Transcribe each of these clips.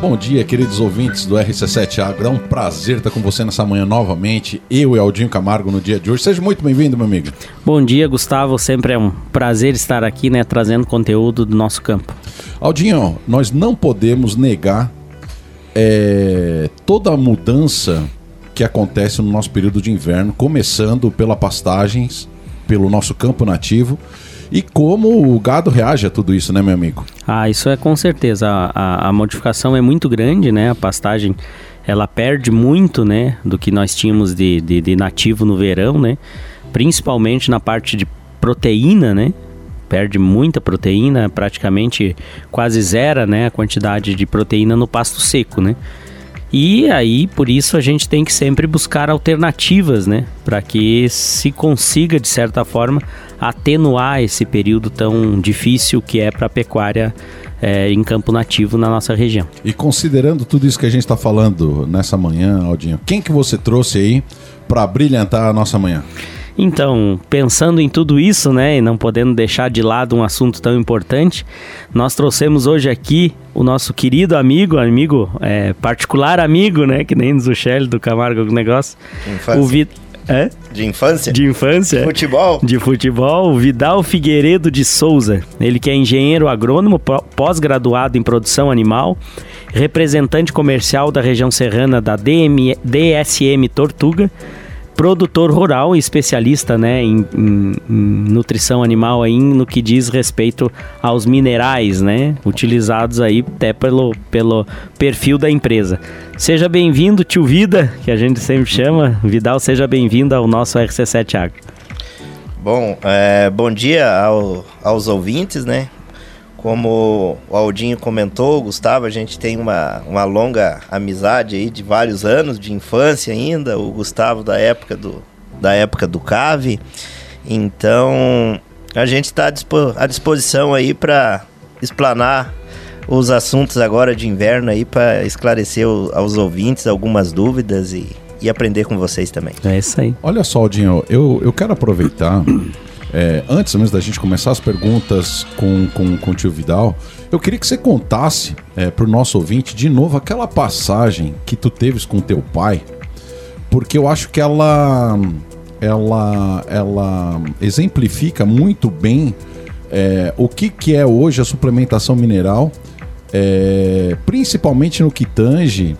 Bom dia, queridos ouvintes do RC7 Agro. É um prazer estar com você nessa manhã novamente. Eu e Aldinho Camargo no dia de hoje. Seja muito bem-vindo, meu amigo. Bom dia, Gustavo. Sempre é um prazer estar aqui, né, trazendo conteúdo do nosso campo. Aldinho, nós não podemos negar é, toda a mudança que acontece no nosso período de inverno, começando pela pastagens, pelo nosso campo nativo e como o gado reage a tudo isso, né, meu amigo? Ah, isso é com certeza. A, a, a modificação é muito grande, né? A pastagem ela perde muito, né, do que nós tínhamos de, de, de nativo no verão, né? Principalmente na parte de proteína, né? Perde muita proteína, praticamente quase zera, né, a quantidade de proteína no pasto seco, né? E aí, por isso, a gente tem que sempre buscar alternativas, né? Para que se consiga, de certa forma, atenuar esse período tão difícil que é para a pecuária é, em campo nativo na nossa região. E considerando tudo isso que a gente está falando nessa manhã, Aldinho, quem que você trouxe aí para brilhantar a nossa manhã? Então, pensando em tudo isso, né, e não podendo deixar de lado um assunto tão importante, nós trouxemos hoje aqui o nosso querido amigo, amigo é, particular amigo, né, que nem diz o Shelley do Camargo Negócio, Infância. o Vi... É? De infância? De infância. De futebol? De futebol, Vidal Figueiredo de Souza. Ele que é engenheiro agrônomo, pós-graduado em produção animal, representante comercial da região serrana da DM, DSM Tortuga, produtor rural e especialista né, em, em, em, nutrição animal aí, no que diz respeito aos minerais né, utilizados aí até pelo, pelo perfil da empresa. Seja bem-vindo, tio Vida, que a gente sempre chama. Vidal, seja bem-vindo ao nosso RC7 Agro. Bom, é, bom dia ao, aos ouvintes, né? Como o Aldinho comentou, Gustavo, a gente tem uma, uma longa amizade aí de vários anos, de infância ainda, o Gustavo da época do, da época do CAVE. Então, a gente está à disposição aí para explanar os assuntos agora de inverno aí para esclarecer o, aos ouvintes algumas dúvidas e, e aprender com vocês também. É isso aí. Olha só, Aldinho, eu, eu quero aproveitar é, antes mesmo da gente começar as perguntas com, com, com o tio Vidal, eu queria que você contasse é, para o nosso ouvinte de novo aquela passagem que tu teves com teu pai, porque eu acho que ela, ela, ela exemplifica muito bem é, o que, que é hoje a suplementação mineral, é, principalmente no que tange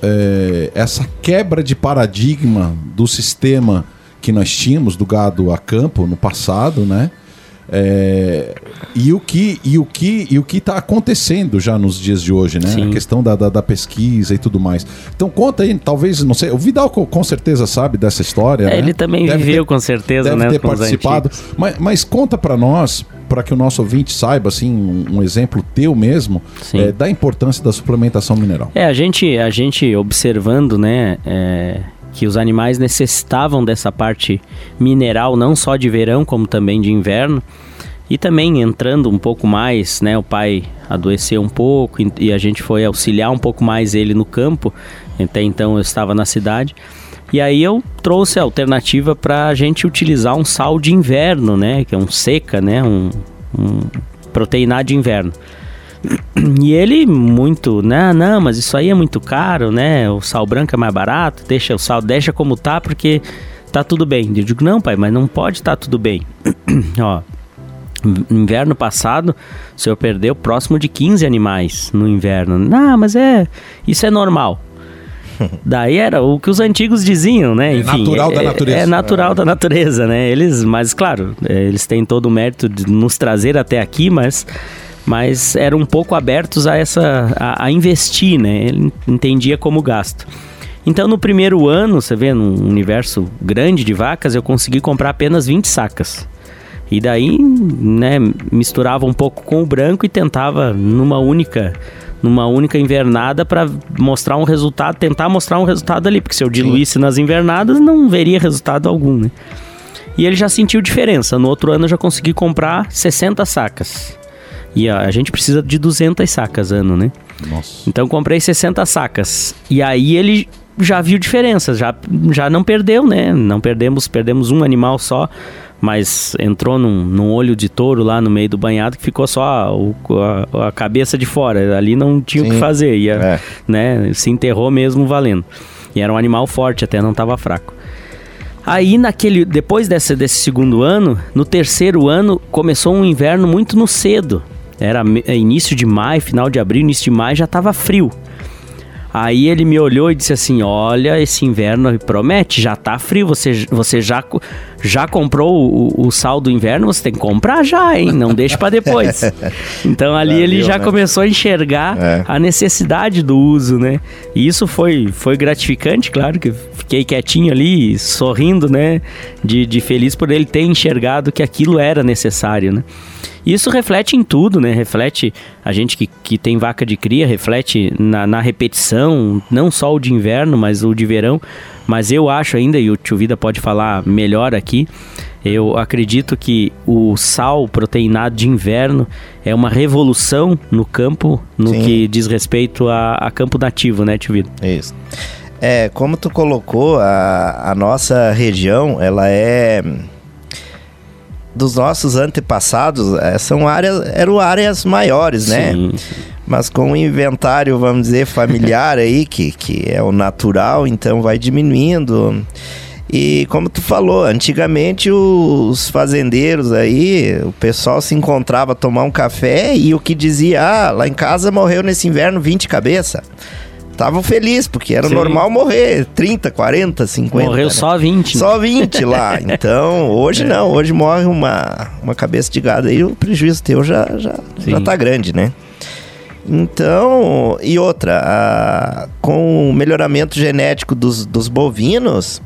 é, essa quebra de paradigma do sistema que nós tínhamos do gado a campo no passado, né? É, e o que e o que e o que está acontecendo já nos dias de hoje, né? Sim. A questão da, da, da, pesquisa e tudo mais. Então conta aí, talvez não sei. O Vidal com, certeza sabe dessa história. É, né? Ele também deve viveu ter, com certeza, deve né? ter participado. Mas, mas conta para nós, para que o nosso ouvinte saiba assim um, um exemplo teu mesmo é, da importância da suplementação mineral. É a gente a gente observando, né? Que os animais necessitavam dessa parte mineral, não só de verão, como também de inverno. E também entrando um pouco mais, né? O pai adoeceu um pouco e a gente foi auxiliar um pouco mais ele no campo. Até então eu estava na cidade. E aí eu trouxe a alternativa para a gente utilizar um sal de inverno, né? Que é um seca, né? Um, um proteinar de inverno. E ele muito, né? Não, mas isso aí é muito caro, né? O sal branco é mais barato, deixa o sal, deixa como tá, porque tá tudo bem. Eu digo, não, pai, mas não pode estar tá tudo bem. Ó, inverno passado, o senhor perdeu próximo de 15 animais no inverno. Não, mas é, isso é normal. Daí era o que os antigos diziam, né? É Enfim, é natural é, da natureza. É natural é. da natureza, né? Eles, mas claro, eles têm todo o mérito de nos trazer até aqui, mas mas eram um pouco abertos a essa a, a investir, né? Ele entendia como gasto. Então, no primeiro ano, você vê, num universo grande de vacas, eu consegui comprar apenas 20 sacas. E daí, né, misturava um pouco com o branco e tentava numa única numa única invernada para mostrar um resultado, tentar mostrar um resultado ali, porque se eu diluísse nas invernadas, não veria resultado algum, né? E ele já sentiu diferença. No outro ano eu já consegui comprar 60 sacas. E a, a gente precisa de 200 sacas ano, né? Nossa. Então comprei 60 sacas. E aí ele já viu diferença, já, já não perdeu, né? Não perdemos, perdemos um animal só, mas entrou num, num olho de touro lá no meio do banhado que ficou só a, a, a cabeça de fora. Ali não tinha o que fazer, ia, é. né? Se enterrou mesmo valendo. E era um animal forte, até não estava fraco. Aí naquele, depois desse, desse segundo ano, no terceiro ano começou um inverno muito no cedo. Era início de maio, final de abril, início de maio já estava frio. Aí ele me olhou e disse assim: Olha, esse inverno promete, já tá frio. Você, você já, já comprou o, o sal do inverno? Você tem que comprar já, hein? Não deixe para depois. Então ali ele já né? começou a enxergar é. a necessidade do uso, né? E isso foi, foi gratificante, claro, que fiquei quietinho ali, sorrindo, né? De, de feliz por ele ter enxergado que aquilo era necessário, né? Isso reflete em tudo, né? Reflete a gente que, que tem vaca de cria, reflete na, na repetição, não só o de inverno, mas o de verão. Mas eu acho ainda, e o Tio Vida pode falar melhor aqui, eu acredito que o sal proteinado de inverno é uma revolução no campo, no Sim. que diz respeito a, a, campo nativo, né, Tio Vida? Isso. É, como tu colocou, a, a nossa região, ela é dos nossos antepassados, é, são áreas, eram áreas maiores, né? Sim, Mas com o inventário, vamos dizer, familiar aí, que, que é o natural, então vai diminuindo. E como tu falou, antigamente os fazendeiros aí, o pessoal se encontrava tomar um café e o que dizia, ah, lá em casa morreu nesse inverno 20 cabeça estavam felizes, porque era Sim. normal morrer 30, 40, 50. Morreu né? só 20. Né? Só 20 lá. Então, hoje é. não, hoje morre uma, uma cabeça de gado aí, o prejuízo teu já, já, já tá grande, né? Então, e outra, a, com o melhoramento genético dos, dos bovinos,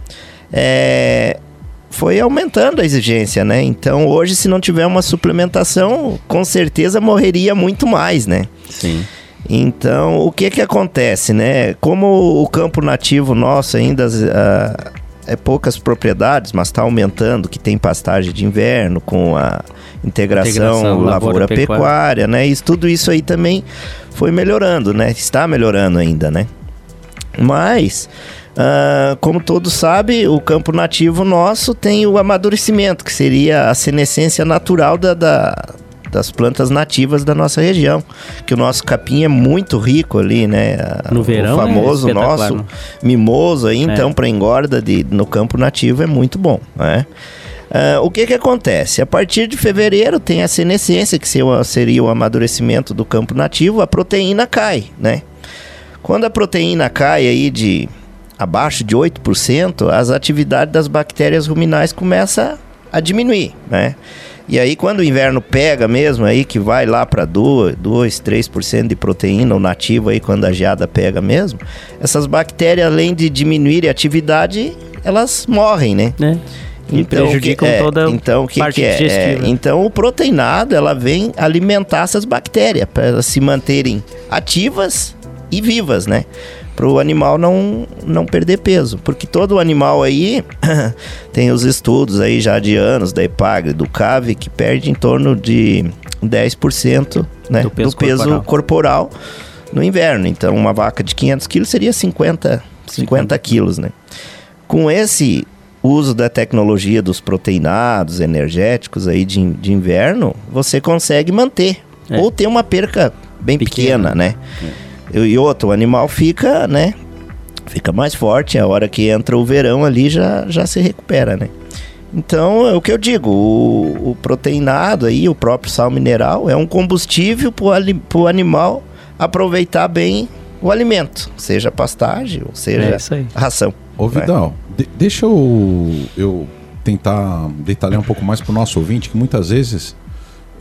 é, foi aumentando a exigência, né? Então, hoje, se não tiver uma suplementação, com certeza morreria muito mais, né? Sim. Então, o que que acontece, né? Como o campo nativo nosso ainda uh, é poucas propriedades, mas está aumentando, que tem pastagem de inverno com a integração, integração lavoura-pecuária, né? Isso, tudo isso aí também foi melhorando, né? Está melhorando ainda, né? Mas, uh, como todos sabem, o campo nativo nosso tem o amadurecimento, que seria a senescência natural da, da das plantas nativas da nossa região. Que o nosso capim é muito rico ali, né? No verão. O famoso é nosso mimoso aí, então, é. para engorda de, no campo nativo é muito bom, né? Uh, o que que acontece? A partir de fevereiro tem a senescência, que seria o amadurecimento do campo nativo, a proteína cai, né? Quando a proteína cai aí de abaixo de 8%, as atividades das bactérias ruminais começam a diminuir, né? E aí, quando o inverno pega mesmo, aí que vai lá para 2, 2, 3% de proteína, o nativo aí, quando a geada pega mesmo, essas bactérias, além de diminuírem a atividade, elas morrem, né? É. E então, prejudicam que, é, toda então, o que, parte que é? é? Então, o proteinado, ela vem alimentar essas bactérias, para elas se manterem ativas e vivas, né? Para o animal não, não perder peso. Porque todo animal aí tem os estudos aí já de anos da EPAGRE, do CAVE, que perde em torno de 10% né, do peso, do peso corporal. corporal. no inverno. Então, uma vaca de 500 quilos seria 50, 50 quilos, né? Com esse uso da tecnologia dos proteinados energéticos aí de, de inverno, você consegue manter. É. Ou ter uma perca bem pequena, pequena né? É. E outro, o animal fica, né? Fica mais forte. A hora que entra o verão ali já, já se recupera, né? Então, é o que eu digo, o, o proteinado aí, o próprio sal mineral, é um combustível para o animal aproveitar bem o alimento, seja pastagem ou seja é ração. Ô né? Vidal, de, deixa eu, eu tentar detalhar um pouco mais para o nosso ouvinte, que muitas vezes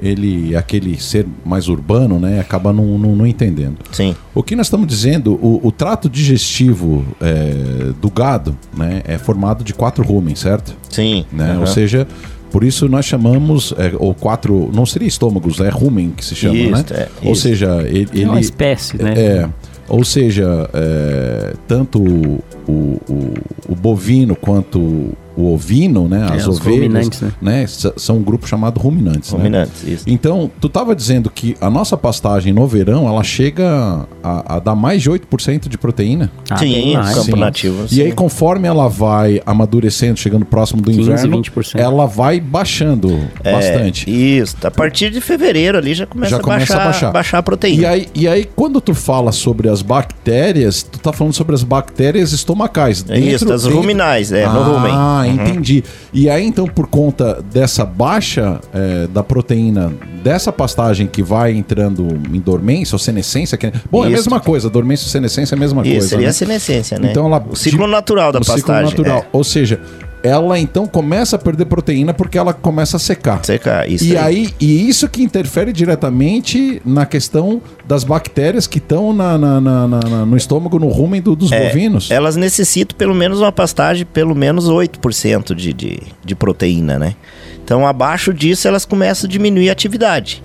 ele, aquele ser mais urbano, né, acaba não, não, não entendendo. Sim. O que nós estamos dizendo, o, o trato digestivo é, do gado, né, é formado de quatro rumens, certo? Sim. Né? Uhum. Ou seja, por isso nós chamamos, é, ou quatro, não seria estômagos, é rumen que se chama, isso, né? É, ou isso. seja, ele, ele, é uma espécie, né? É. Ou seja, é, tanto o, o, o, bovino quanto o ovino, né? As É, ovelhas, ruminantes, né? né? São um grupo chamado ruminantes. né? Ruminantes, isso. Então, tu estava dizendo que a nossa pastagem no verão, ela chega a, a dar mais de 8% de proteína. Ah, Sim, mais. campo Sim. nativo. E aí, sim. conforme ela vai amadurecendo, chegando próximo do 15, inverno, 20%. ela vai baixando É, bastante. Isso, a partir de fevereiro ali já começa, Já a, começa baixar, a baixar. baixar a proteína. E aí, e aí, quando tu fala sobre as bactérias, tu tá falando sobre as bactérias estomacais. É isso, das ruminais, é, no rumen. Ah, Entendi. E aí, então, por conta dessa baixa é, da proteína, dessa pastagem que vai entrando em dormência ou senescência, que... bom, é a Isso. mesma coisa, dormência e senescência é a mesma Isso, coisa. seria né? a senescência, né? Então ela o ciclo natural da o ciclo pastagem. natural. É. Ou seja, ela então começa a perder proteína porque ela começa a secar. Secar, isso E aí, e isso que interfere diretamente na questão das bactérias que estão na, na- na- na- na- no estômago, no rumen do- dos É, bovinos. Elas necessitam pelo menos uma pastagem, pelo menos 8% de, de, de proteína, né? Então, abaixo disso, elas começam a diminuir a atividade.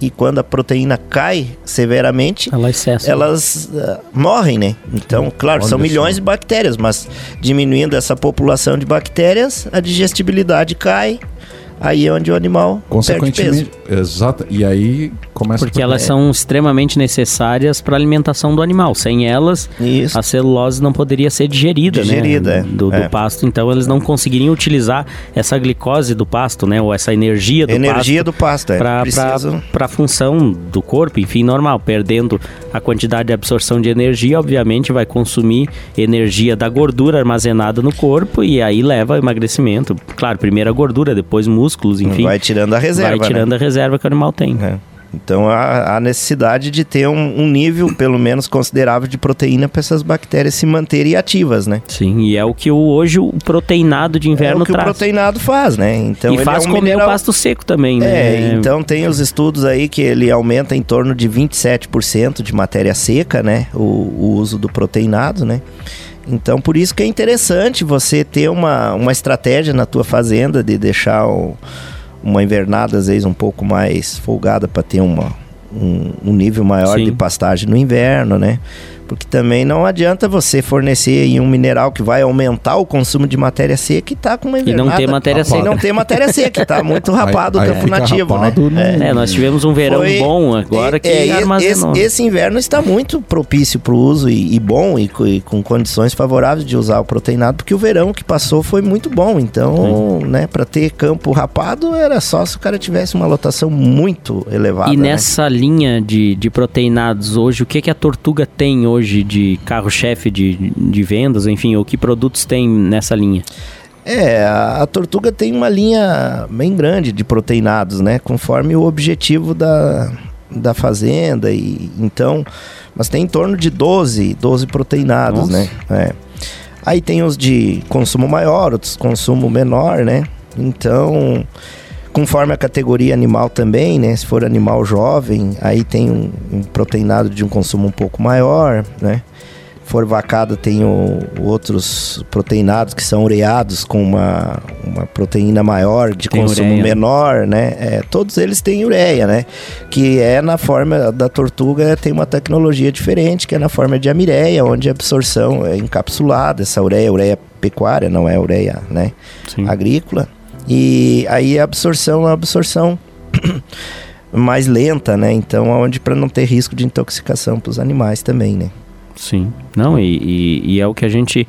E quando a proteína cai severamente, Ela excessa. elas ah, morrem, né? Então, claro, Olha são milhões de bactérias, mas diminuindo essa população de bactérias, a digestibilidade cai, aí é onde o animal perde peso. Consequentemente, exato. E aí começa Porque a- elas são extremamente necessárias para a alimentação do animal. Sem elas, Isso. a celulose não poderia ser digerida, Digerida, é. né? Do, do É. pasto. Então, eles não conseguiriam utilizar essa glicose do pasto, né? Ou essa energia do Energia pasto do pasto, é. para Precisa- a função do corpo, enfim, normal. Perdendo a quantidade de absorção de energia, obviamente vai consumir energia da gordura armazenada no corpo e aí leva ao emagrecimento. Claro, primeiro a gordura, depois músculos, enfim. vai tirando a reserva, vai tirando né? a reserva que o animal tem. É. Então há, há necessidade de ter um, um nível, pelo menos considerável, de proteína para essas bactérias se manterem ativas, né? Sim, e é o que o, hoje o proteinado de É inverno o que traz. o proteinado faz, né? Então e faz é um comer mineral... o pasto seco também, né? É, então tem os estudos aí que ele aumenta em torno de 27% de matéria seca, né? O, o uso do proteinado, né? Então por isso que é interessante você ter uma, uma estratégia na tua fazenda de deixar o- uma invernada às vezes um pouco mais folgada para ter uma, um, um nível maior Sim. de pastagem no inverno, né? Porque também não adianta você fornecer aí um mineral que vai aumentar o consumo de matéria seca e tá com uma E invernada. não ter matéria E seca. não ter matéria seca, tá muito rapado Aí- o campo nativo, rapado né? no- É, nós tivemos um verão Foi- bom agora que é, e- armazenou. Esse, esse inverno está muito propício para o uso e, e bom e, e com condições favoráveis de usar o proteinado, porque o verão que passou foi muito bom. Então, né, para ter campo rapado era só se o cara tivesse uma lotação muito elevada. E né? nessa linha de, de proteinados hoje, o que, que a Tortuga tem hoje de carro-chefe de, de vendas, enfim, o que produtos tem nessa linha? É, a, a Tortuga tem uma linha bem grande de proteinados, né? Conforme o objetivo da, da fazenda e então, mas tem em torno de 12, 12 proteinados, Nossa. né? É. Aí tem os de consumo maior, outros consumo menor, né? Então, conforme a categoria animal também, né? Se for animal jovem, aí tem um, um proteinado de um consumo um pouco maior, né? For vacada tem o- outros proteinados que são ureados com uma, uma proteína maior de Tem consumo ureia. menor, né? É, todos eles têm ureia, né? Que é na forma da tortuga, tem uma tecnologia diferente, que é na forma de amireia, onde a absorção é encapsulada, essa ureia, ureia pecuária, não é ureia, né? Sim. agrícola. E aí a absorção é uma absorção mais lenta, né? Então, onde para não ter risco de intoxicação para os animais também, né? Sim. Não, e, e- e é o que a gente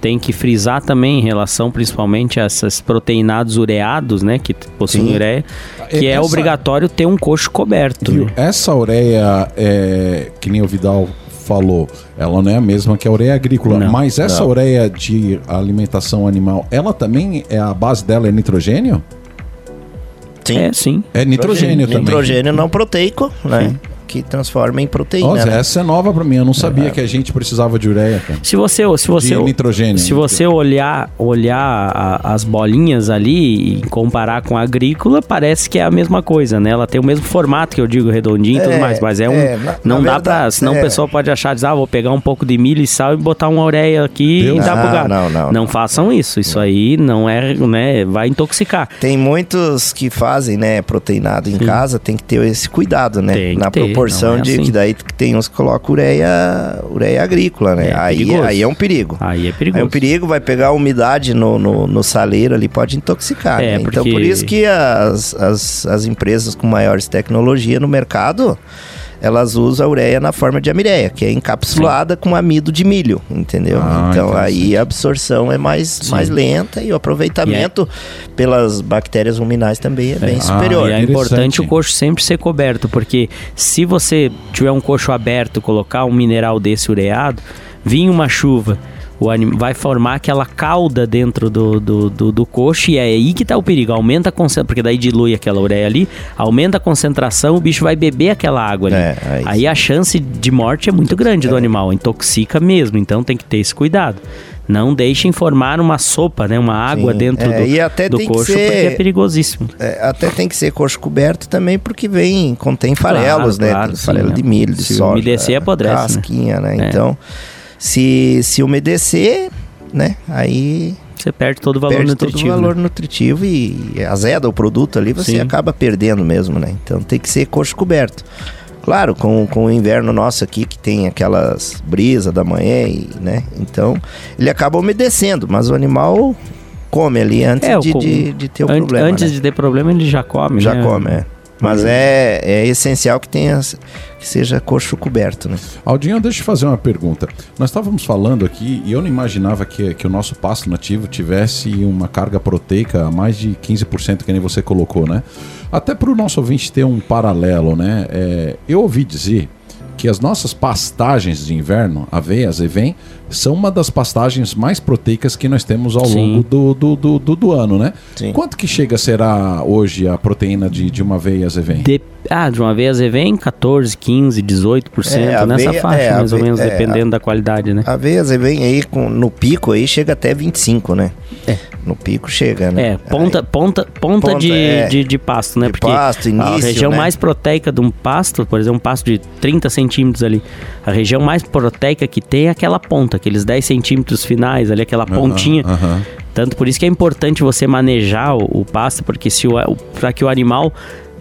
tem que frisar também em relação principalmente a esses proteinados ureados, né? Que possuem Sim. ureia, que é Essa- obrigatório ter um coxo coberto. Viu? né? Essa ureia, é, que nem o Vidal falou, ela não é a mesma que a ureia agrícola, Não. mas essa Não. ureia de alimentação animal, ela também é a base dela é nitrogênio? Sim. É, sim. É nitrogênio também. Nitrogênio não proteico, né? Que transforma em proteína. Nossa, né? essa é nova pra mim, eu não sabia que a gente precisava de ureia, cara. Se você, se você, de nitrogênio. se você olhar, olhar a- as bolinhas ali e comparar com a agrícola, parece que é a mesma coisa, né? Ela tem o mesmo formato que eu digo, redondinho e tudo É, mais, mas é um. é, na- não na dá pra. verdade, Senão é. o pessoal pode achar, dizer, ah, vou pegar um pouco de milho e sal e botar uma ureia aqui Deus. e dar pro Não, gado. não, não, não. façam isso. Isso aí não é, né? Vai intoxicar. Tem muitos que fazem, né, proteinado em casa, tem que ter esse cuidado, né? Tem que Na ter. Proporção é de assim. que daí tem uns que colocam ureia, ureia agrícola, né? É aí, perigoso. aí é um perigo. Aí é perigoso. Aí é um perigo, vai pegar a umidade no, no, no saleiro ali, pode intoxicar. É, né? Então, porque- por isso que as, as, as empresas com maiores tecnologia no mercado, elas usam a ureia na forma de amireia, que é encapsulada com amido de milho, entendeu? Ah, então, aí a absorção é mais, Sim. mais lenta e o aproveitamento pelas bactérias ruminais também é bem Ah, superior. E é importante o coxo sempre ser coberto, porque se você tiver um coxo aberto, colocar um mineral desse ureado, vir uma chuva, o anim- vai formar aquela cauda dentro do, do, do, do coxo e é aí que tá o perigo. Aumenta a concentração, porque daí dilui aquela ureia ali, aumenta a concentração, o bicho vai beber aquela água ali. É, aí aí a chance de morte é muito grande do animal, intoxica mesmo, então tem que ter esse cuidado. Não deixem formar uma sopa, né, uma água Sim. dentro É, do, e até do tem que coxo, ser- porque é perigosíssimo. É, até tem que ser coxo coberto também, porque vem, contém farelos, Claro, né? claro, tem sim, farelo né? de milho, de Se soja. umedecer, apodrece, né? Casquinha, né? É. Então, se, se umedecer, né? Aí Você perde todo o valor perde nutritivo. todo o valor né? nutritivo e azeda o produto ali, você Sim. acaba perdendo mesmo, né? Então tem que ser coxo coberto. Claro, com, com o inverno nosso aqui, que tem aquelas brisas da manhã, e, né? Então, ele acaba umedecendo, mas o animal come ali antes É, de, de, de ter o An- problema. Antes né? de ter problema, ele já come, Já né? come, é. Mas é, é essencial que tenha que seja coxo coberto, né? Aldinho, deixa eu fazer uma pergunta. Nós estávamos falando aqui e eu não imaginava que, que o nosso pasto nativo tivesse uma carga proteica a mais de 15%, que nem você colocou, né? Até para o nosso ouvinte ter um paralelo, né? É, eu ouvi dizer que as nossas pastagens de inverno, aveias e vem, são uma das pastagens mais proteicas que nós temos ao Sim. longo do, do, do, do- do ano, né? Sim. Quanto que chega será hoje a proteína de, de uma aveia azevém? De- Ah, de uma vez vem 14, 15, 18%, É, nessa aveia- faixa, é, mais ou menos, é, dependendo da qualidade, né? A aveia vem aí com, no pico aí chega até 25, né? É. No pico chega, né? É, ponta, ponta, ponta, Ponta, de, é. de, de pasto, né? De Porque pasto, a início, região né? mais proteica de um pasto, por exemplo, um pasto de 30 centímetros ali, a região mais proteica que tem é aquela ponta, aqueles 10 centímetros finais ali, aquela pontinha. Aham, aham. Tanto por isso que é importante você manejar o, o pasto, porque se o, o para que o animal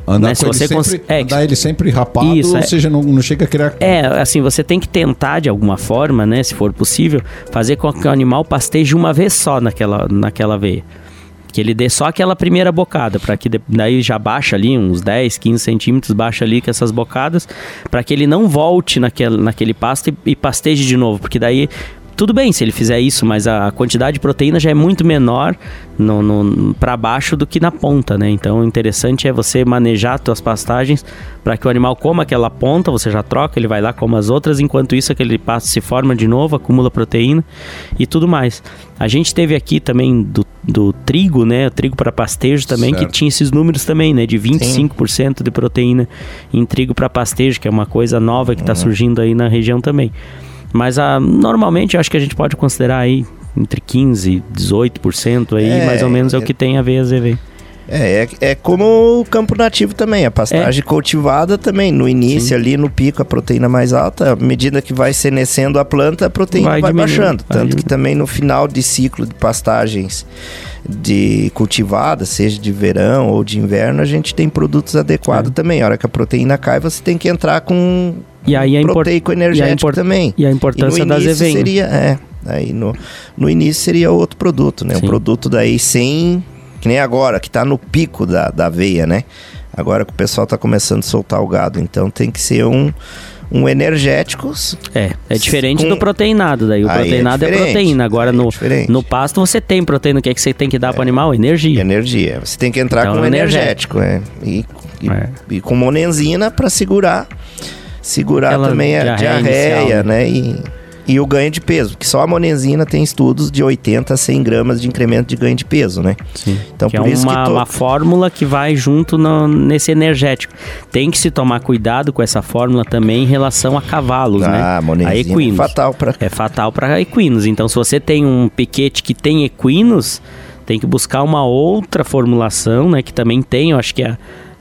Andar Né, se ele você cons- sempre, é, andar ele sempre rapado, Isso, ou é. seja, não, não chega a criar... É, assim, você tem que tentar de alguma forma, né, se for possível, fazer com que o animal pasteje uma vez só naquela, naquela veia. Que ele dê só aquela primeira bocada, para que de- daí já baixa ali uns 10, 15 centímetros, baixa ali com essas bocadas, para que ele não volte naquele, naquele pasto e, e pasteje de novo, porque daí tudo bem se ele fizer isso, mas a quantidade de proteína já é muito menor no, no, para baixo do que na ponta, né? Então o interessante é você manejar as tuas pastagens para que o animal coma aquela ponta, você já troca, ele vai lá como as outras, enquanto isso aquele pasto se forma de novo, acumula proteína e tudo mais. A gente teve aqui também do, do trigo, né? O trigo para pastejo também, Certo. que tinha esses números também, né? De 25% de proteína em trigo para pastejo, que é uma coisa nova que está surgindo aí na região também. Mas ah, normalmente acho que a gente pode considerar aí entre 15% e 18% aí, É, mais ou menos é o que tem a ver AZV. É, é, é como o campo nativo também, a pastagem cultivada também. No início Sim. ali, no pico, a proteína mais alta, à medida que vai senescendo a planta, a proteína Vai vai, baixando. vai Tanto que também no final de ciclo de pastagens de cultivada, seja de verão ou de inverno, a gente tem produtos adequados É. também. A hora que a proteína cai, você tem que entrar com E aí a, proteico e a, energético impor- também. e a importância da início AZV. seria, é, aí no, no início seria outro produto, né? Sim. Um produto daí sem, que nem agora, que tá no pico da, da aveia, né? Agora que o pessoal tá começando a soltar o gado, então tem que ser um, um energético. É, é diferente Com- do proteinado daí. O Aí é proteinado é, diferente, proteína. Agora é no, no pasto você tem proteína. O que é que você tem que dar para o animal? Energia. Energia. Você tem que entrar Então, com é energético, é. E, e, É. e com monenzina para segurar segurar Aquela também a diarreia diarreia, inicial, né? E, e o ganho de peso, porque só a monenzina tem estudos de 80 a 100 gramas de incremento de ganho de peso, né? Sim. Então que é por isso uma, que to- uma fórmula que vai junto no- nesse energético. Tem que se tomar cuidado com essa fórmula também em relação a cavalos, né? ah, A monenzina é equinos. fatal para É fatal para equinos. Então, se você tem um piquete que tem equinos, tem que buscar uma outra formulação, né? Que também tem, eu acho que é,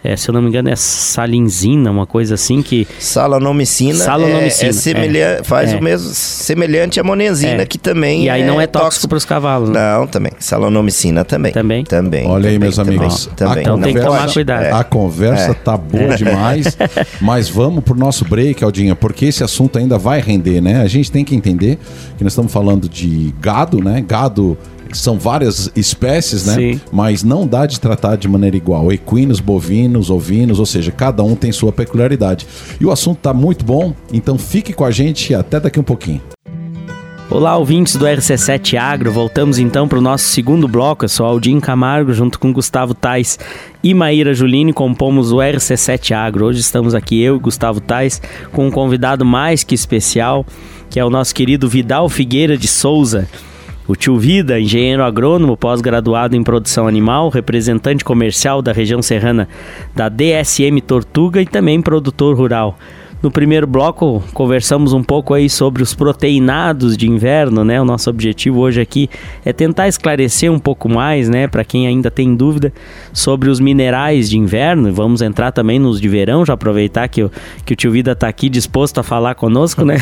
é, se eu não me engano, é salinzina, uma coisa assim que. Salanomicina, Salanomicina é, é semelhante, faz o mesmo semelhante à monenzina, que também. E aí não é tóxico para os cavalos. Né? Não, também. Salanomicina também. Também. Também. Olha também, aí, meus também, amigos. Também. Então tem que tomar cuidado. A conversa tá boa demais, mas vamos pro nosso break, Aldinha, porque esse assunto ainda vai render, né? A gente tem que entender que nós estamos falando de gado, né? Gado são várias espécies, né? Sim. Mas não dá de tratar de maneira igual. Equinos, bovinos, ovinos, ou seja, cada um tem sua peculiaridade. E o assunto está muito bom, então fique com a gente até daqui um pouquinho. Olá, ouvintes do RC7 Agro. Voltamos então para o nosso segundo bloco. Eu sou Aldinho Camargo, junto com Gustavo Tais e Maíra Julini, compomos o RC7 Agro. Hoje estamos aqui, eu e Gustavo Tais, com um convidado mais que especial, que é o nosso querido Vidal Figueira de Souza. O tio Vida, engenheiro agrônomo, pós-graduado em produção animal, representante comercial da região serrana da DSM Tortuga e também produtor rural. No primeiro bloco, conversamos um pouco aí sobre os proteinados de inverno, né? O nosso objetivo hoje aqui é tentar esclarecer um pouco mais, né, para quem ainda tem dúvida sobre os minerais de inverno. Vamos entrar também nos de verão, já aproveitar que, o, que o tio Vida está aqui disposto a falar conosco, né?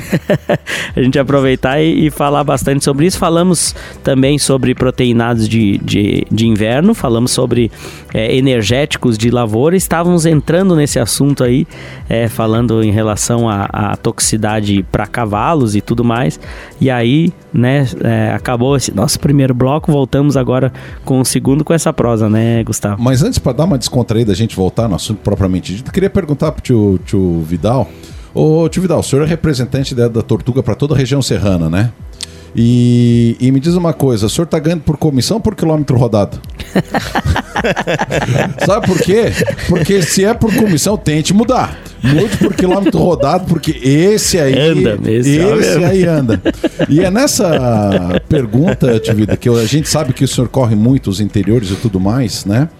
a gente aproveitar e, e, falar bastante sobre isso. Falamos também sobre proteinados de, de, de inverno, falamos sobre é, energéticos de lavoura. Estávamos entrando nesse assunto aí, é, falando em relação relação à, toxicidade para cavalos e tudo mais. E aí, né, é, acabou esse nosso primeiro bloco, voltamos agora com o segundo com essa prosa, né, Gustavo? Mas antes, para dar uma descontraída, a gente voltar no assunto propriamente dito, queria perguntar pro tio, tio Vidal. Ô, tio Vidal, o senhor é representante da Tortuga para toda a região serrana, né? E, e, me diz uma coisa, o senhor está ganhando por comissão ou por quilômetro rodado? Sabe por quê? Porque se é por comissão, tente mudar. Mude por quilômetro rodado, porque esse aí. Anda, esse, esse aí anda. E é nessa pergunta, Tivida, que a gente sabe que o senhor corre muito os interiores e tudo mais, né?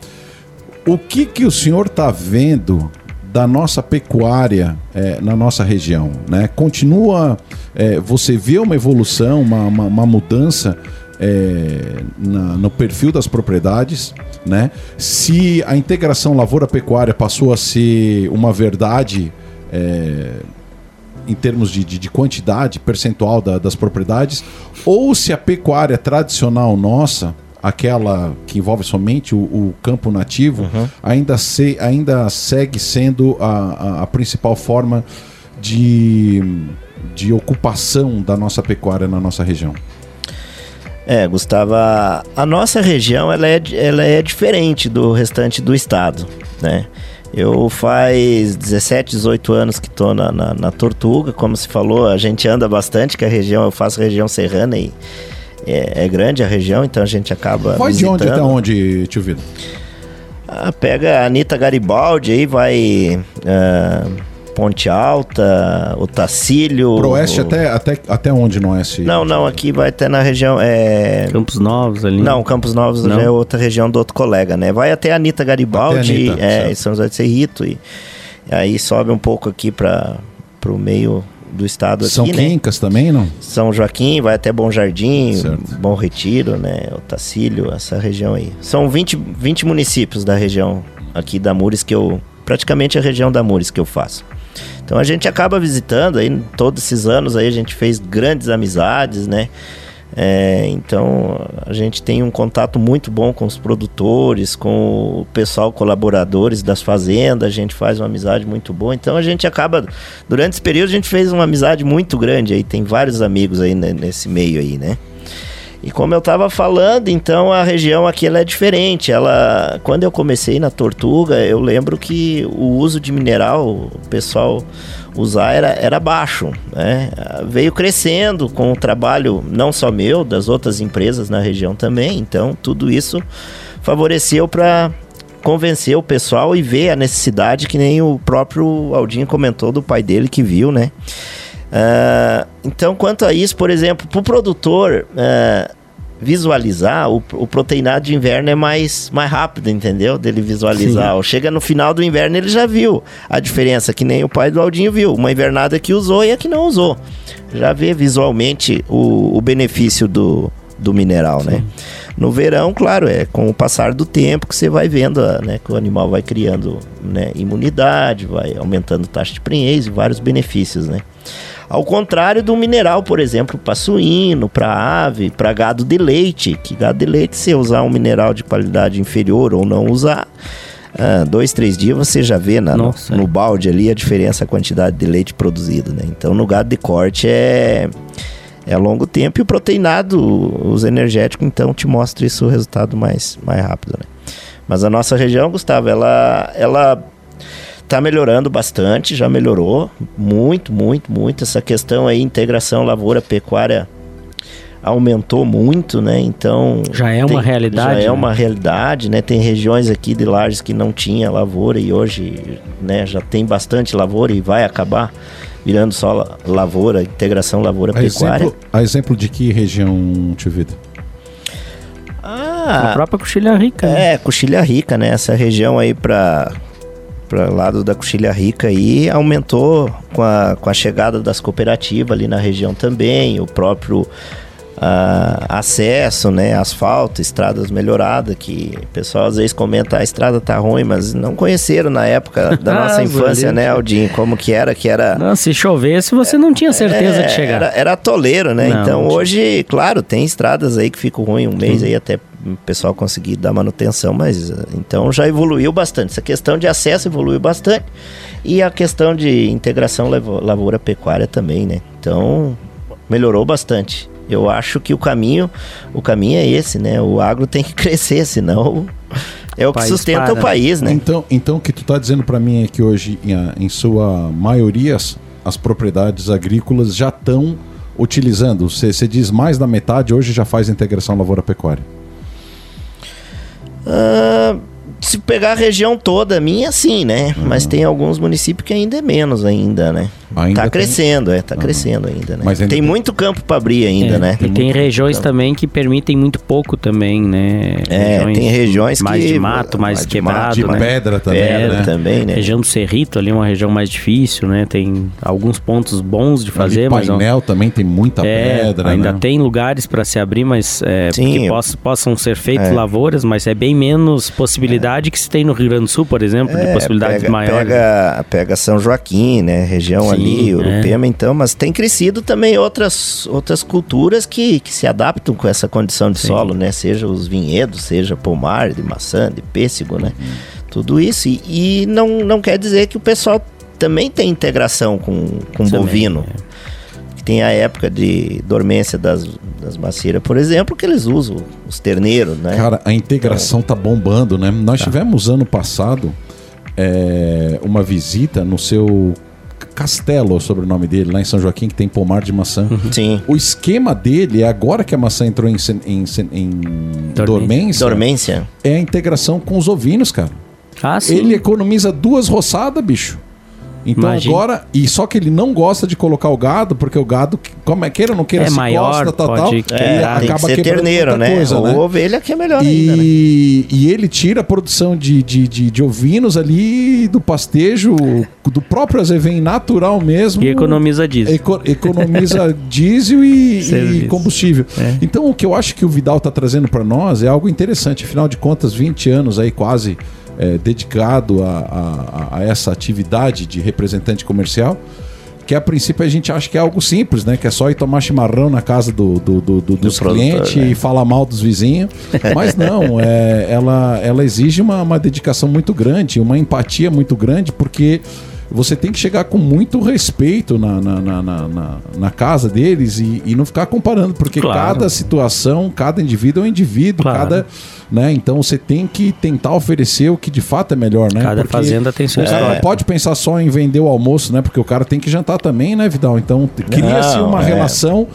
O que, que o senhor está vendo da nossa pecuária é, na nossa região. Né? Continua, é, você vê uma evolução, uma, uma, uma mudança é, na, no perfil das propriedades, né? Se a integração lavoura-pecuária passou a ser uma verdade é, em termos de, de, de quantidade percentual da, das propriedades, ou se a pecuária tradicional nossa aquela que envolve somente o, o campo nativo, uhum. ainda, se, ainda segue sendo a, a, a, principal forma de, de ocupação da nossa pecuária na nossa região. É, Gustavo, a, nossa região ela é, ela é diferente do restante do estado, né? Eu faz 17, 18 anos que estou na, na, na, Tortuga, como se falou, a gente anda bastante, que a região, eu faço região serrana e é, é, grande a região, então a gente acaba. Vai visitando. de onde até onde, tio Vitor? Ah, pega a Anitta Garibaldi, aí vai. Uh, Ponte Alta, o Tacílio. Pro oeste o... até, até, até onde no oeste? Não, não, aqui vai até na região. É... Campos Novos ali. Não, Campos Novos não. já é outra região do outro colega, né? Vai até a Anitta Garibaldi, até Anitta, é, São José de Cerrito, e, e aí sobe um pouco aqui para o meio do estado São aqui, São né? Quincas né? também, não? São Joaquim, vai até Bom Jardim, certo. Bom Retiro, né? Otacílio, essa região aí. São 20, 20 municípios da região aqui da Mures que eu... Praticamente a região da Mures que eu faço. Então a gente acaba visitando aí, todos esses anos aí a gente fez grandes amizades, né? É, então a gente tem um contato muito bom com os produtores, com o pessoal colaboradores das fazendas, a gente faz uma amizade muito boa. Então a gente acaba, durante esse período a gente fez uma amizade muito grande aí, tem vários amigos aí nesse meio aí, né? E como eu estava falando, então a região aqui ela é diferente. Ela, quando eu comecei na Tortuga, eu lembro que o uso de mineral, o pessoal usar era, era baixo. Né? Veio crescendo com o trabalho não só meu, das outras empresas na região também. Então tudo isso favoreceu para convencer o pessoal e ver a necessidade que nem o próprio Aldinho comentou do pai dele que viu, né? Uh, então, quanto a isso, por exemplo, para o produtor uh, visualizar, o, o, proteinado de inverno é mais, mais rápido, entendeu? Dele visualizar. Chega no final do inverno, ele já viu a diferença, que nem o pai do Aldinho viu. Uma invernada que usou e a que não usou. Já vê visualmente o, o benefício do, do mineral, né? Sim. né? No verão, claro, é com o passar do tempo que você vai vendo né, que o animal vai criando né, imunidade, vai aumentando taxa de prenhez e vários benefícios, né? Ao contrário do mineral, por exemplo, para suíno, para ave, para gado de leite, que gado de leite, se usar um mineral de qualidade inferior ou não usar, ah, dois, três dias você já vê na, Nossa, no, no, balde ali a diferença, a quantidade de leite produzido, né? Então no gado de corte é é longo tempo e o proteinado, os energéticos, então te mostra isso o resultado mais, mais rápido, né? Mas a nossa região, Gustavo, ela, ela tá melhorando bastante, já melhorou muito, muito, muito. Essa questão aí, integração lavoura-pecuária aumentou muito, né? Então já é uma realidade. Já é né? uma realidade, né? Tem regiões aqui de Lages que não tinha lavoura e hoje, né, já tem bastante lavoura e vai acabar virando só lavoura, integração lavoura-pecuária. Exemplo, a exemplo de que região, Tio Vitor? Ah, a própria Coxilha Rica. Né? É, Coxilha Rica, né? Essa região aí para para lado da Coxilha Rica aí aumentou com a, com a chegada das cooperativas ali na região também, o próprio Uh, acesso, né, asfalto, estradas melhoradas, que o pessoal às vezes comenta a estrada tá ruim, mas não conheceram na época da nossa infância, né, Aldinho, como que era, que era... Não, se chovesse você não tinha certeza é, de chegar. Era, era toleiro, né, não, então hoje, claro, tem estradas aí que ficam ruim um mês Sim. aí até o pessoal conseguir dar manutenção, mas então já evoluiu bastante. Essa questão de acesso evoluiu bastante e a questão de integração lavoura-pecuária também, né, então melhorou bastante. Eu acho que o caminho, o caminho é esse, né? O agro tem que crescer, senão é o, o que sustenta para, o país, né? Então, então o que tu está dizendo para mim é que hoje, em, em sua maioria, as, as propriedades agrícolas já estão utilizando. Você diz mais da metade hoje já faz integração lavoura-pecuária. Uh, se pegar a região toda minha, sim, né? Uhum. Mas tem alguns municípios que ainda é menos ainda, né? Ainda tá crescendo, tem... é, tá uhum. crescendo ainda, né? Mas ainda tem, tem, muito campo para abrir ainda, é, né? Tem e tem regiões campo. também que permitem muito pouco também, né? É, regiões tem regiões mais que... de mato, mais, mais quebrado, de, mato, de né? pedra também, pedra né? também, né? Região do Cerrito ali é uma região mais difícil, né? Tem alguns pontos bons de fazer, ali, painel também tem muita é, pedra, ainda né? tem lugares para se abrir, mas é, que poss, possam ser feitas é. lavouras, mas é bem menos possibilidade que se tem no Rio Grande do Sul, por exemplo, de é, possibilidades pega, maiores. Pega, pega São Joaquim, né? Região Sim, ali, Urupema, então, mas tem crescido também outras, outras culturas que, que se adaptam com essa condição de Sim. solo, né? Seja os vinhedos, seja pomar de maçã, de pêssego, né? Hum. Tudo isso. E, e, não, não quer dizer que o pessoal também tem integração com, com bovino. É. Tem a época de dormência das, das macieiras, por exemplo, que eles usam os terneiros, né? Cara, a integração então, tá bombando, né? Nós tá. tivemos ano passado é, uma visita no seu Castelo, sobre o nome dele, lá em São Joaquim, que tem pomar de maçã. Uhum. Sim. O esquema dele é agora que a maçã entrou em, em, em dormência, dormência, é a integração com os ovinos, cara. Ah, sim. Ele economiza duas roçadas, bicho. Então Imagina. agora, e só que ele não gosta de colocar o gado, porque o gado, como é queira ou não queira, é se maior, gosta, tal, tal, é, acaba tem que ser terneiro, né? Coisa, ou né? ovelha que é melhor e, ainda, né? E ele tira a produção de, de, de, de ovinos ali do pastejo, do próprio azevém natural mesmo. E economiza diesel. Eco, economiza diesel e, e combustível. É. Então o que eu acho que o Vidal está trazendo para nós é algo interessante. Afinal de contas, 20 anos aí quase é, dedicado a, a, a, essa atividade de representante comercial, que a princípio a gente acha que é algo simples, né? Que é só ir tomar chimarrão na casa do, do, do, do dos clientes né? e falar mal dos vizinhos. Mas não, é, ela, ela exige uma, uma dedicação muito grande, uma empatia muito grande, porque você tem que chegar com muito respeito na, na, na, na, na casa deles e, e, não ficar comparando, porque claro. cada situação, cada indivíduo é um indivíduo, claro. cada. Né? Então você tem que tentar oferecer o que de fato é melhor, né? Cada porque fazenda tem sua história. Não pode pensar só em vender o almoço, né? Porque o cara tem que jantar também, né, Vidal? Então cria-se uma é. relação.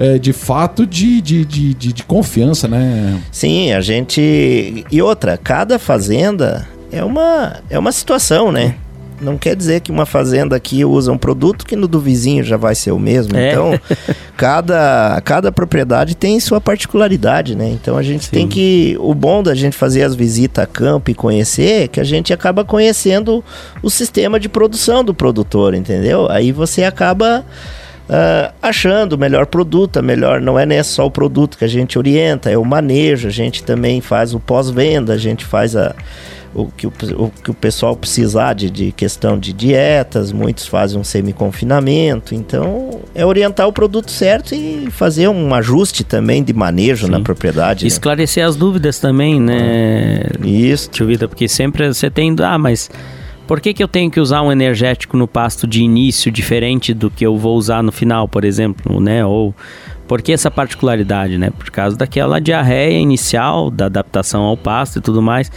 É, de fato de, de, de, de, de confiança, né? Sim, a gente. E outra, cada fazenda é uma, é uma situação, né? Não quer dizer que uma fazenda aqui usa um produto que no do vizinho já vai ser o mesmo. É. Então, cada, cada propriedade tem sua particularidade, né? Então a gente Sim. tem que. O bom da gente fazer as visitas a campo e conhecer é que a gente acaba conhecendo o sistema de produção do produtor, entendeu? Aí você acaba uh, achando o melhor produto, a melhor não é nem só o produto que a gente orienta, é o manejo, a gente também faz o pós-venda, a gente faz a o que o, o, que o pessoal precisar de, de questão de dietas, muitos fazem um semi-confinamento, então é orientar o produto certo e fazer um ajuste também de manejo Sim. na propriedade. Né? Esclarecer né? as dúvidas também, né? Isso. Tio Vida, porque sempre você tem, ah, mas por que, que eu tenho que usar um energético no pasto de início diferente do que eu vou usar no final, por exemplo, né? Ou por que essa particularidade, né? Por causa daquela diarreia inicial, da adaptação ao pasto e tudo mais.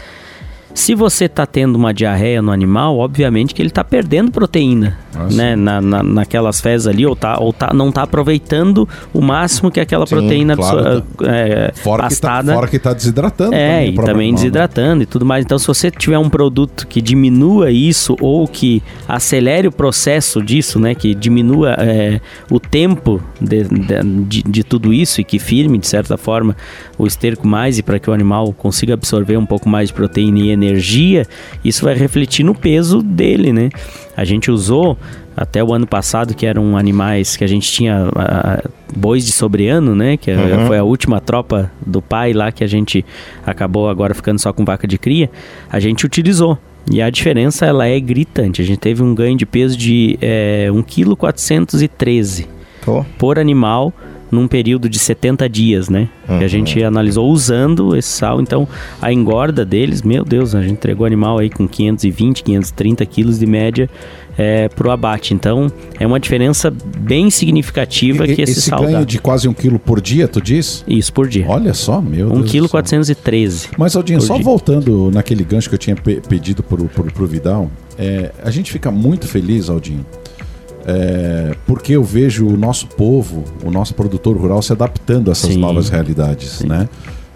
Se você está tendo uma diarreia no animal, obviamente que ele está perdendo proteína, Nossa. né? Na, na, naquelas fezes ali, ou, tá, ou tá, não está aproveitando o máximo que aquela Sim, proteína claro, é, fora pastada. Que tá, fora que está desidratando. É, também, e também desidratando né? e tudo mais. Então, se você tiver um produto que diminua isso ou que acelere o processo disso, né? Que diminua é, o tempo de, de, de tudo isso e que firme, de certa forma, o esterco mais e para que o animal consiga absorver um pouco mais de proteína e energia, isso vai refletir no peso dele, né? A gente usou até o ano passado, que eram animais que a gente tinha uh, bois de sobreano, né? Que uhum. foi a última tropa do pai lá que a gente acabou agora ficando só com vaca de cria. A gente utilizou. E a diferença ela é gritante. A gente teve um ganho de peso de é, 1,413 kg por animal num período de 70 dias, né? Uhum. Que a gente analisou usando esse sal. Então, a engorda deles, meu Deus, a gente entregou animal aí com 520, 530 quilos de média é, pro abate. Então, é uma diferença bem significativa e, que esse, esse sal ganho dá. de quase um quilo por dia, tu diz? Isso, por dia. Olha só, meu um Deus. 1 quilo 413. Mas, Aldinho, só dia. voltando naquele gancho que eu tinha pe pedido pro, pro, pro Vidal, é, a gente fica muito feliz, Aldinho, é, porque eu vejo o nosso povo, o nosso produtor rural se adaptando a essas Sim. novas realidades, né?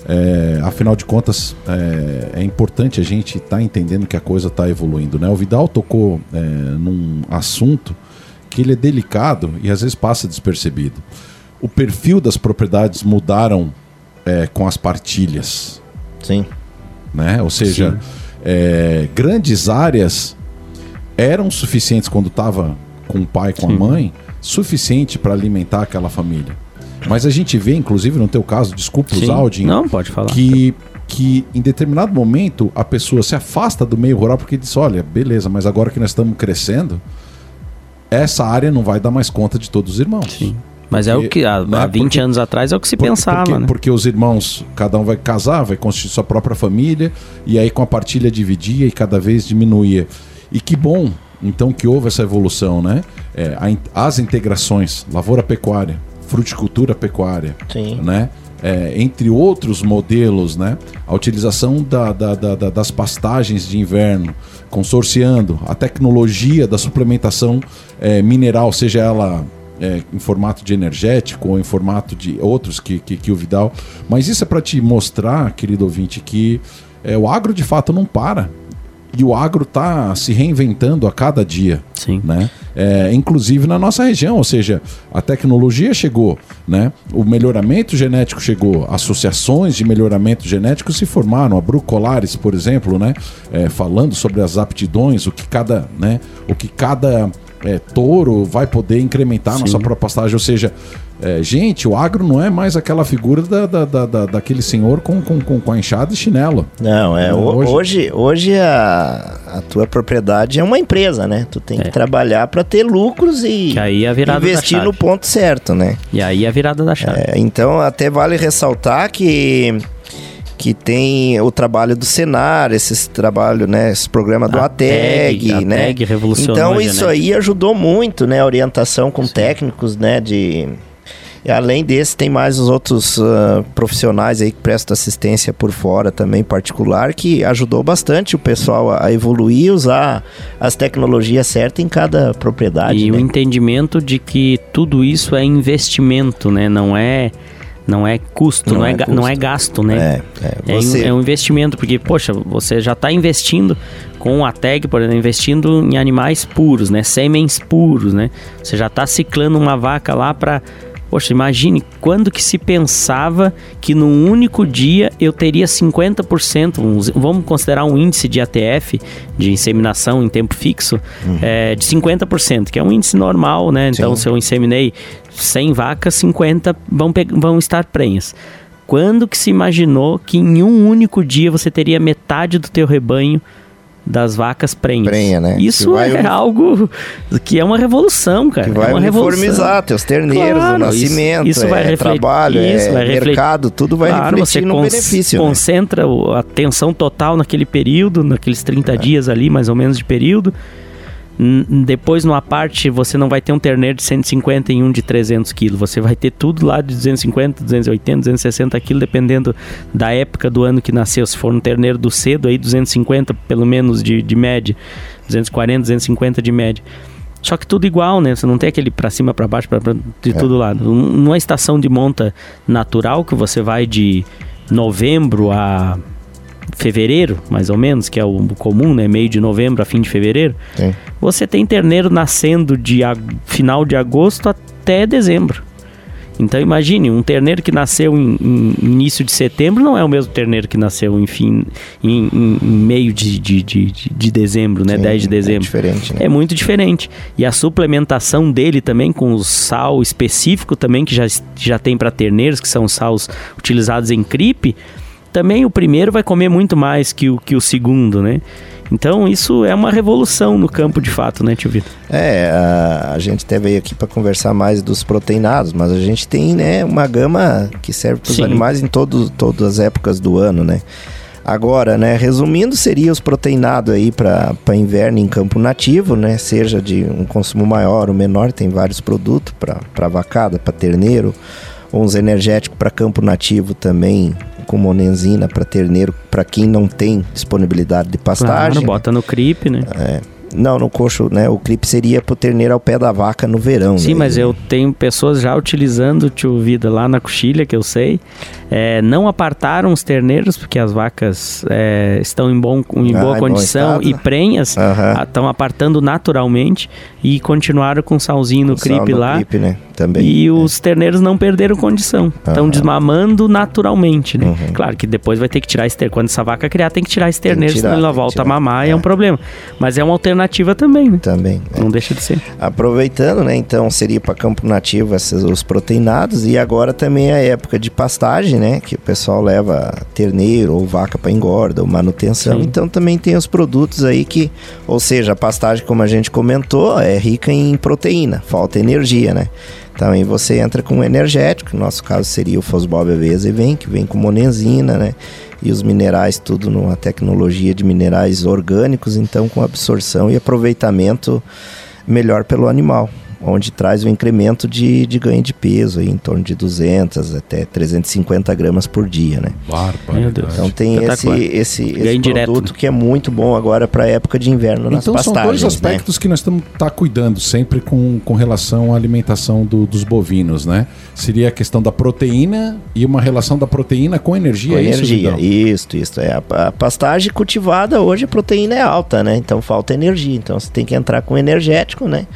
É, afinal de contas, é, é, importante a gente estar tá entendendo que a coisa está evoluindo, né? O Vidal tocou é, num assunto que ele é delicado e às vezes passa despercebido. O perfil das propriedades mudaram é, com as partilhas. Sim. Né? Ou seja, é, grandes áreas eram suficientes quando estava com o pai, com Sim. a mãe, suficiente para alimentar aquela família. Mas a gente vê, inclusive no teu caso, desculpa os áudios, Não, pode falar. Que, que em determinado momento a pessoa se afasta do meio rural porque diz: olha, beleza, mas agora que nós estamos crescendo, essa área não vai dar mais conta de todos os irmãos. Sim. Mas porque, é o que há, né, há 20 porque, anos atrás é o que se pensava, porque, né? Porque os irmãos, cada um vai casar, vai constituir sua própria família, e aí com a partilha dividia e cada vez diminuía. E que bom então que houve essa evolução, né? É, as integrações, lavoura-pecuária, fruticultura-pecuária, né? É, entre outros modelos, né? A utilização da, da, da, das pastagens de inverno, consorciando a tecnologia da suplementação é, mineral, seja ela é, em formato de energético ou em formato de outros que, que, que o Vidal. Mas isso é para te mostrar, querido ouvinte, que é, o agro de fato não para e o agro está se reinventando a cada dia. Sim. Né? É, inclusive na nossa região, ou seja, a tecnologia chegou, né? o melhoramento genético chegou, associações de melhoramento genético se formaram, a Brucolares, por exemplo, né? É, falando sobre as aptidões, o que cada, né? o que cada é, touro vai poder incrementar Sim. na sua própria pastagem, ou seja, é, gente, o agro não é mais aquela figura da, da, da, da daquele senhor com, com, com, com, a enxada e chinelo. Não, é, hoje, hoje, hoje a, a tua propriedade é uma empresa, né? Tu tem é. que trabalhar para ter lucros e aí é investir no ponto certo, né? E aí é a virada da chave. É, então, até vale ressaltar que que tem o trabalho do Senar, esse trabalho, né, esse programa do a ATEG, né? ATEG revolucionou então isso aí ajudou muito, né, a orientação com Sim. técnicos, né, de e além desse, tem mais os outros uh, profissionais aí que prestam assistência por fora também, particular, que ajudou bastante o pessoal a, a evoluir, usar as tecnologias certas em cada propriedade. E né? o entendimento de que tudo isso é investimento, né? Não é não é custo, não, não é, é custo. não é gasto, né? É, é, você... é, um, investimento, porque, poxa, você já está investindo com a tag, por exemplo, investindo em animais puros, né? Semens puros, né? Você já está ciclando uma vaca lá para Poxa, imagine quando que se pensava que num único dia eu teria 50%, um, vamos considerar um índice de ATF, de inseminação em tempo fixo, uhum. é, de 50%, que é um índice normal, né? Então, Sim. se eu inseminei 100 vacas, 50 vão, vão estar prenhas. Quando que se imaginou que em um único dia você teria metade do teu rebanho das vacas prenhas. Prenha, né? Isso é uni... algo que é uma revolução, cara. Que vai é uma revolução. teus terneiros, claro, o nascimento, isso, isso vai é refletir, trabalho, isso, é vai mercado, tudo vai claro, refletir você no benefício. Né? concentra né? a atenção total naquele período, naqueles 30 é. dias ali, mais ou menos de período depois, numa parte, você não vai ter um terneiro de 150 e um de 300 quilos. Você vai ter tudo lá de 250, 280, 260 quilos, dependendo da época do ano que nasceu. Se for um terneiro do cedo, aí 250 pelo menos de, de média. 240, 250 de média. Só que tudo igual, né? Você não tem aquele para cima, para baixo, pra, pra, de é. todo lado. Numa estação de monta natural, que você vai de novembro a fevereiro, mais ou menos, que é o comum, né? Meio de novembro a fim de fevereiro. Sim. Você tem terneiro nascendo de final de agosto até dezembro. Então imagine, um terneiro que nasceu em, em, início de setembro não é o mesmo terneiro que nasceu em, fim, em, em meio de, de, de, de, dezembro, né? Sim, 10 de é dezembro. É diferente, né? É muito diferente. E a suplementação dele também com o sal específico também que já, já tem para terneiros, que são sals utilizados em cripe, também o primeiro vai comer muito mais que o, que o segundo, né? Então isso é uma revolução no campo de fato, né, tio Vitor? É, a, a gente até veio aqui para conversar mais dos proteinados, mas a gente tem, né, uma gama que serve para os animais em todo, todas as épocas do ano, né? Agora, né, resumindo, seria os proteinados aí para inverno em campo nativo, né? Seja de um consumo maior ou menor, tem vários produtos para vacada, para terneiro, uns energéticos para campo nativo também, com monenzina para terneiro, para quem não tem disponibilidade de pastagem. Claro, bota no CRIP, né? É. Não, no coxo, né? O clipe seria pro terneiro ao pé da vaca no verão. Sim, né? mas eu tenho pessoas já utilizando tio Vida lá na coxilha, que eu sei. É, não apartaram os terneiros, porque as vacas é, estão em, bom, em ah, boa condição e prenhas estão apartando naturalmente e continuaram com salzinho no clipe lá. Clipe, né? Também. E é. os terneiros não perderam condição. Estão desmamando naturalmente, né? Uhum. Claro que depois vai ter que tirar esse ter. Quando essa vaca criar, tem que tirar esse terneiro, tirar, senão ela volta a mamar é. e é um problema. Mas é uma alternativa também, né? Também. É. Não deixa de ser. Aproveitando, né? Então seria para campo nativo esses, os proteinados e agora também é a época de pastagem, né? Que o pessoal leva terneiro ou vaca para engorda ou manutenção. Sim. Então também tem os produtos aí que, ou seja, a pastagem, como a gente comentou, é rica em proteína, falta energia, né? Também você entra com um energético, no nosso caso seria o Fosbob AVZ vem, que vem com monenzina, né? E os minerais, tudo numa tecnologia de minerais orgânicos, então com absorção e aproveitamento melhor pelo animal onde traz o um incremento de, de ganho de peso, aí, em torno de 200 até 350 gramas por dia, né? Meu Deus. Então tem esse, esse, esse produto que é muito bom agora para a época de inverno nas então, pastagens. Então são dois né? aspectos né? que nós estamos tá cuidando sempre com, com relação à alimentação do, dos bovinos, né? Seria a questão da proteína e uma relação da proteína com energia. Com é energia, isso, isso, isso. É, a, a pastagem cultivada hoje a proteína é alta, né? Então falta energia. Então você tem que entrar com energético, né?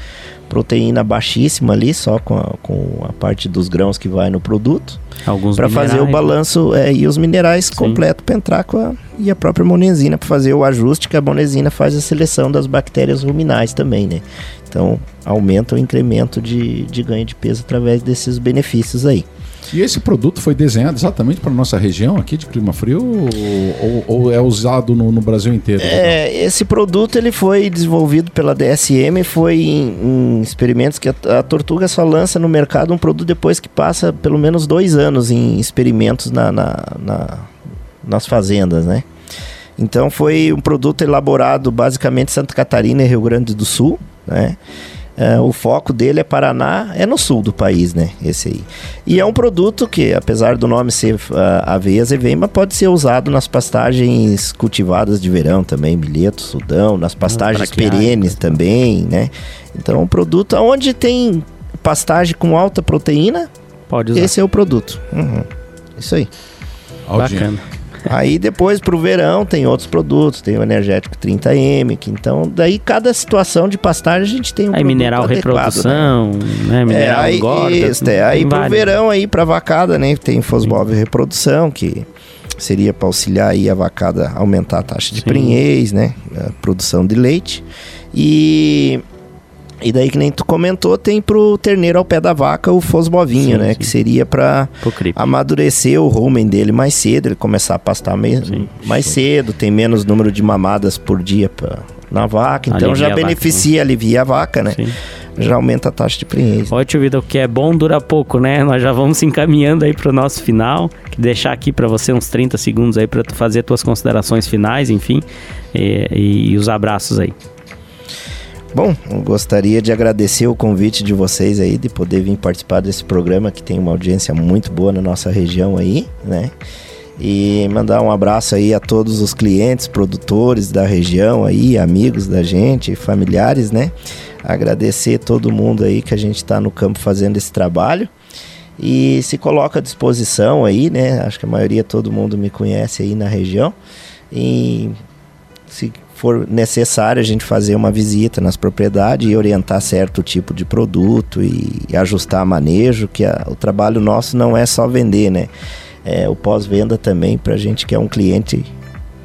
Proteína baixíssima ali, só com a, com a parte dos grãos que vai no produto. Alguns Para fazer o né? balanço é, e os minerais Sim. completo para entrar com a, e a própria monenzina para fazer o ajuste que a monenzina faz a seleção das bactérias ruminais também, né? Então aumenta o incremento de, de ganho de peso através desses benefícios aí. E esse produto foi desenhado exatamente para nossa região aqui de clima frio ou, ou é usado no, no, Brasil inteiro? É, esse produto ele foi desenvolvido pela DSM, foi em, em experimentos que a, a, Tortuga só lança no mercado um produto depois que passa pelo menos dois anos em experimentos na, na, na nas fazendas, né? Então foi um produto elaborado basicamente em Santa Catarina e Rio Grande do Sul, né? Uh, o foco dele é Paraná, é no sul do país, né? Esse aí. E é um produto que, apesar do nome ser uh, aveia azevema, pode ser usado nas pastagens cultivadas de verão também, milheto, sudão, nas pastagens perenes também, né? Então, é um produto onde tem pastagem com alta proteína, pode usar. esse é o produto. Uhum. Isso aí. Bacana. Aí depois pro verão tem outros produtos, tem o energético 30M, que então daí cada situação de pastagem a gente tem um aí mineral adequado, reprodução, né? né? Mineral é, aí, engorda. Isso, é, aí pro vale. verão aí pra vacada, né, tem fosmóvel reprodução, que seria para auxiliar aí a vacada a aumentar a taxa de Sim. prenhez, né, a produção de leite. E e daí que nem tu comentou, tem pro terneiro ao pé da vaca o fosbovinho, Sim, né, sim. que seria para amadurecer o rumen dele mais cedo, ele começar a pastar me- Sim. mais cedo, tem menos número de mamadas por dia pra, na vaca, então Alivia já a vaca, beneficia, alivia a vaca, né? Já aumenta a taxa de prenhez. Ó, tio Vida, o que é bom dura pouco, né? Nós já vamos se encaminhando aí pro nosso final. Deixar aqui para você uns 30 segundos aí para tu fazer tuas considerações finais, enfim, e, e- e os abraços aí. Bom, gostaria de agradecer o convite de vocês aí, de poder vir participar desse programa que tem uma audiência muito boa na nossa região aí, né? E mandar um abraço aí a todos os clientes, produtores da região aí, amigos da gente, familiares, né? Agradecer todo mundo aí que a gente está no campo fazendo esse trabalho. E se coloca à disposição aí, né? Acho que a maioria, todo mundo me conhece aí na região. E se for necessário a gente fazer uma visita nas propriedades e orientar certo tipo de produto e, e ajustar manejo, que a- o trabalho nosso não é só vender, né? É o pós-venda também para a gente que é um cliente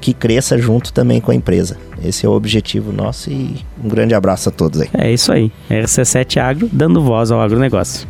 que cresça junto também com a empresa. Esse é o objetivo nosso e um grande abraço a todos aí. É isso aí. RC7 Agro dando voz ao agronegócio.